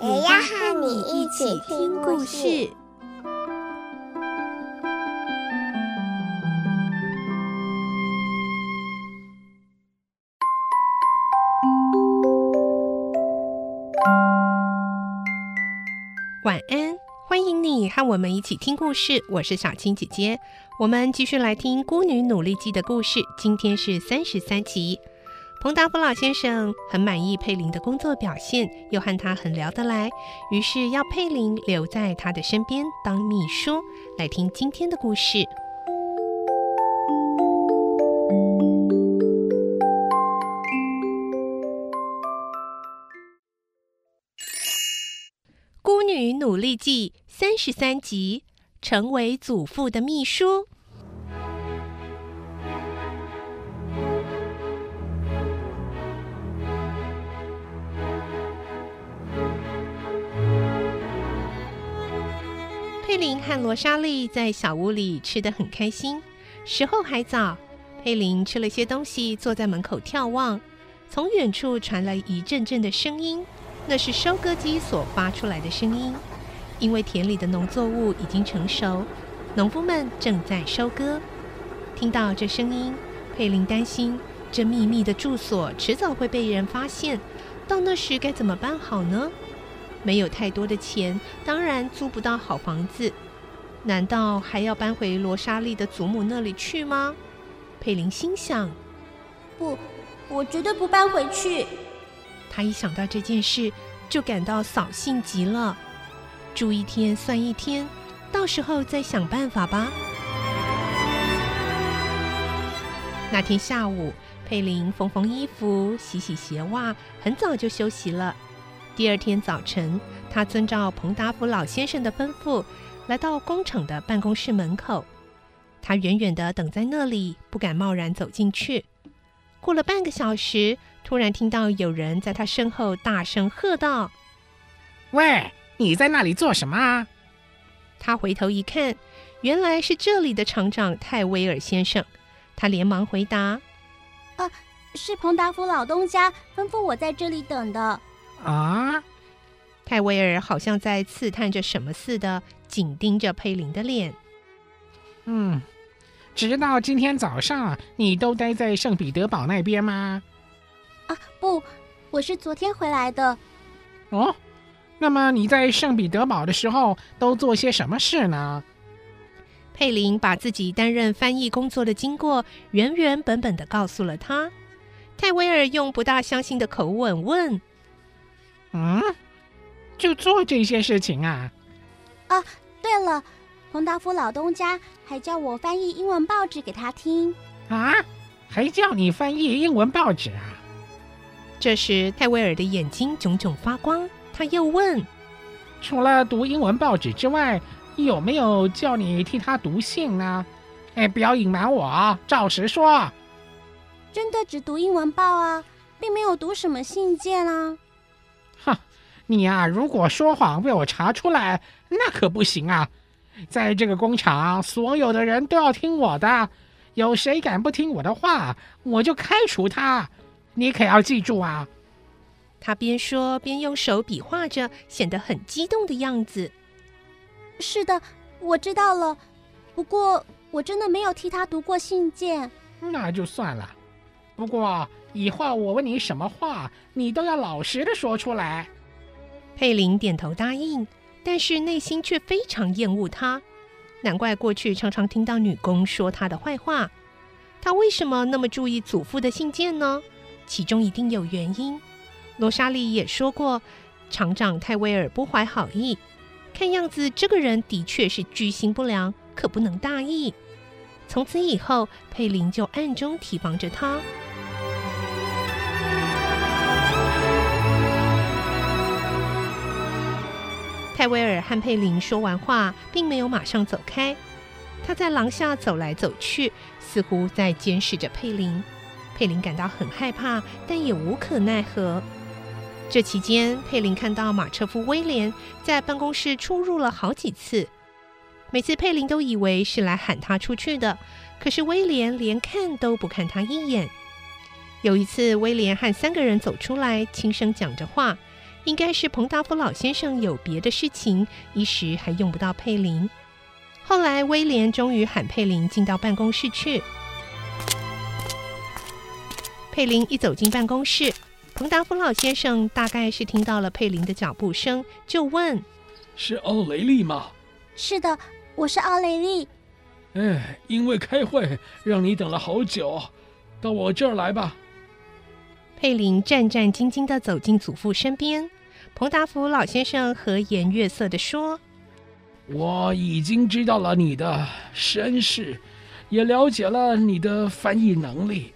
也要和你一起听故事。晚安，欢迎你和我们一起听故事。我是小青姐姐，我们继续来听《孤女努力记》的故事。今天是三十三集。彭达福老先生很满意佩林的工作表现，又和他很聊得来，于是要佩林留在他的身边当秘书。来听今天的故事。《孤女努力记》三十三集，成为祖父的秘书。佩林和罗莎莉在小屋里吃得很开心。时候还早，佩林吃了些东西，坐在门口眺望。从远处传来一阵阵的声音，那是收割机所发出来的声音。因为田里的农作物已经成熟，农夫们正在收割。听到这声音，佩林担心这秘密的住所迟早会被人发现，到那时该怎么办好呢？没有太多的钱，当然租不到好房子。难道还要搬回罗莎莉的祖母那里去吗？佩林心想：不，我绝对不搬回去。他一想到这件事，就感到扫兴极了。住一天算一天，到时候再想办法吧。那天下午，佩林缝缝衣服、洗洗鞋袜，很早就休息了。第二天早晨，他遵照彭达福老先生的吩咐，来到工厂的办公室门口。他远远地等在那里，不敢贸然走进去。过了半个小时，突然听到有人在他身后大声喝道：“喂，你在那里做什么？”他回头一看，原来是这里的厂长泰威尔先生。他连忙回答：“啊，是彭达福老东家吩咐我在这里等的。”啊！泰威尔好像在刺探着什么似的，紧盯着佩林的脸。嗯，直到今天早上，你都待在圣彼得堡那边吗？啊，不，我是昨天回来的。哦，那么你在圣彼得堡的时候都做些什么事呢？佩林把自己担任翻译工作的经过原原本本的告诉了他。泰威尔用不大相信的口吻问。嗯，就做这些事情啊？啊，对了，彭达夫老东家还叫我翻译英文报纸给他听。啊，还叫你翻译英文报纸啊？这时，泰威尔的眼睛炯炯发光，他又问：“除了读英文报纸之外，有没有叫你替他读信呢？”哎，不要隐瞒我，照实说。真的只读英文报啊，并没有读什么信件啊。哼，你呀、啊，如果说谎被我查出来，那可不行啊！在这个工厂，所有的人都要听我的，有谁敢不听我的话，我就开除他。你可要记住啊！他边说边用手比划着，显得很激动的样子。是的，我知道了。不过我真的没有替他读过信件。那就算了。不过。以后我问你什么话，你都要老实的说出来。佩林点头答应，但是内心却非常厌恶他。难怪过去常常听到女工说他的坏话。他为什么那么注意祖父的信件呢？其中一定有原因。罗莎莉也说过，厂长泰威尔不怀好意。看样子这个人的确是居心不良，可不能大意。从此以后，佩林就暗中提防着他。泰威尔和佩林说完话，并没有马上走开。他在廊下走来走去，似乎在监视着佩林。佩林感到很害怕，但也无可奈何。这期间，佩林看到马车夫威廉在办公室出入了好几次，每次佩林都以为是来喊他出去的，可是威廉连看都不看他一眼。有一次，威廉和三个人走出来，轻声讲着话，应该是彭达夫老先生有别的事情，一时还用不到佩林。后来，威廉终于喊佩林进到办公室去。佩林一走进办公室，彭达夫老先生大概是听到了佩林的脚步声，就问：“是奥雷利吗？”“是的，我是奥雷利。”“哎，因为开会让你等了好久，到我这儿来吧。”佩林战战兢兢地走进祖父身边，彭达福老先生和颜悦色地说：“我已经知道了你的身世，也了解了你的翻译能力。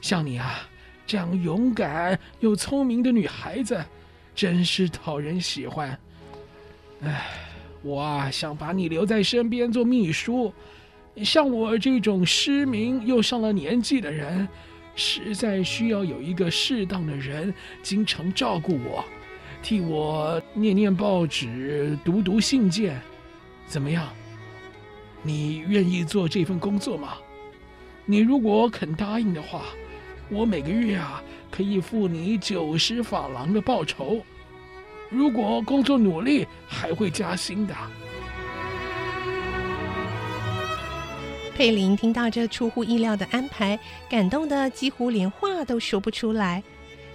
像你啊，这样勇敢又聪明的女孩子，真是讨人喜欢。哎，我啊，想把你留在身边做秘书。像我这种失明又上了年纪的人。”实在需要有一个适当的人经常照顾我，替我念念报纸、读读信件，怎么样？你愿意做这份工作吗？你如果肯答应的话，我每个月啊可以付你九十法郎的报酬，如果工作努力，还会加薪的。佩林听到这出乎意料的安排，感动得几乎连话都说不出来。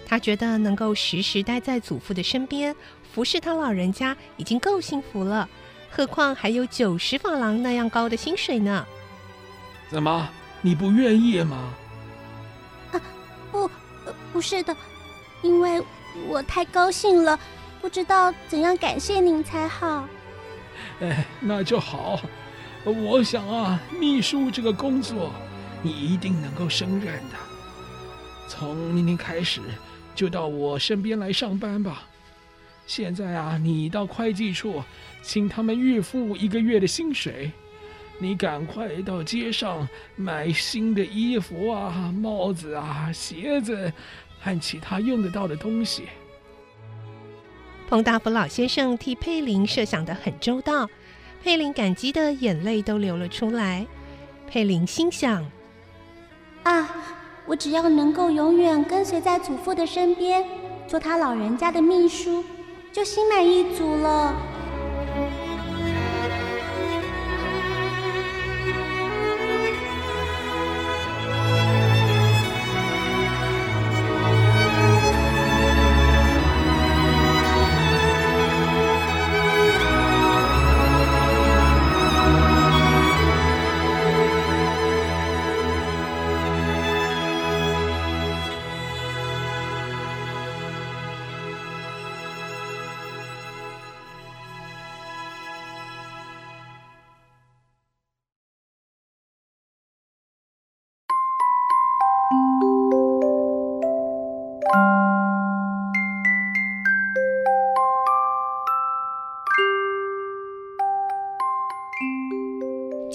他觉得能够时时待在祖父的身边，服侍他老人家已经够幸福了，何况还有九十法郎那样高的薪水呢？怎么，你不愿意吗？啊，不，不是的，因为我太高兴了，不知道怎样感谢您才好。哎，那就好。我想啊，秘书这个工作，你一定能够胜任的。从明天开始，就到我身边来上班吧。现在啊，你到会计处，请他们预付一个月的薪水。你赶快到街上买新的衣服啊、帽子啊、鞋子和其他用得到的东西。彭大福老先生替佩林设想的很周到。佩林感激的眼泪都流了出来。佩林心想：“啊，我只要能够永远跟随在祖父的身边，做他老人家的秘书，就心满意足了。”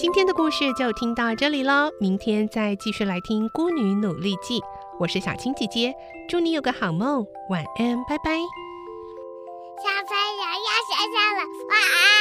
今天的故事就听到这里喽，明天再继续来听《孤女努力记》。我是小青姐姐，祝你有个好梦，晚安，拜拜。小朋友要睡觉了，晚安。